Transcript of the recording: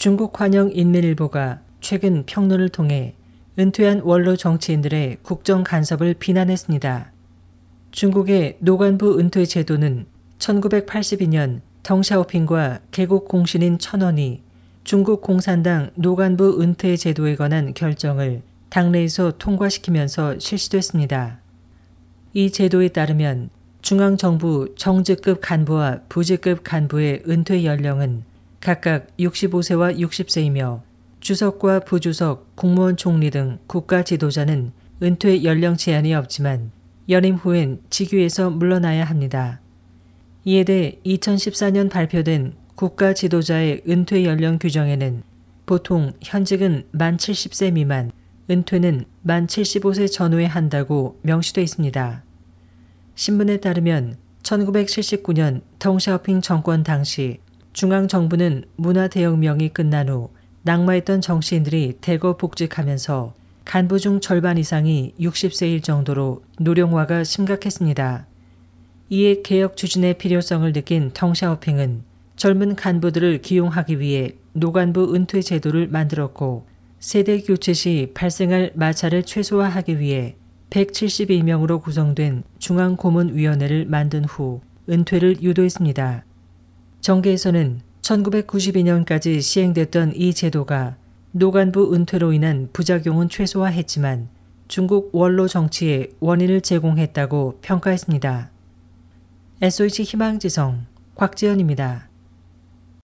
중국 환영 인민일보가 최근 평론을 통해 은퇴한 원로 정치인들의 국정 간섭을 비난했습니다. 중국의 노관부 은퇴 제도는 1982년 덩샤오핑과 개국 공신인 천원이 중국 공산당 노관부 은퇴 제도에 관한 결정을 당내에서 통과시키면서 실시됐습니다. 이 제도에 따르면 중앙정부 정직급 간부와 부직급 간부의 은퇴 연령은 각각 65세와 60세이며 주석과 부주석, 국무원 총리 등 국가 지도자는 은퇴 연령 제한이 없지만 연임 후엔 직위에서 물러나야 합니다. 이에 대해 2014년 발표된 국가 지도자의 은퇴 연령 규정에는 보통 현직은 만 70세 미만, 은퇴는 만 75세 전후에 한다고 명시되어 있습니다. 신문에 따르면 1979년 덩샤오핑 정권 당시 중앙정부는 문화대혁명이 끝난 후 낙마했던 정치인들이 대거 복직하면서 간부 중 절반 이상이 60세일 정도로 노령화가 심각했습니다. 이에 개혁 추진의 필요성을 느낀 덩샤오핑은 젊은 간부들을 기용하기 위해 노간부 은퇴 제도를 만들었고 세대 교체 시 발생할 마찰을 최소화하기 위해 172명으로 구성된 중앙고문위원회를 만든 후 은퇴를 유도했습니다. 정계에서는 1992년까지 시행됐던 이 제도가 노간부 은퇴로 인한 부작용은 최소화했지만 중국 원로 정치에 원인을 제공했다고 평가했습니다. SOH 희망지성 곽지연입니다.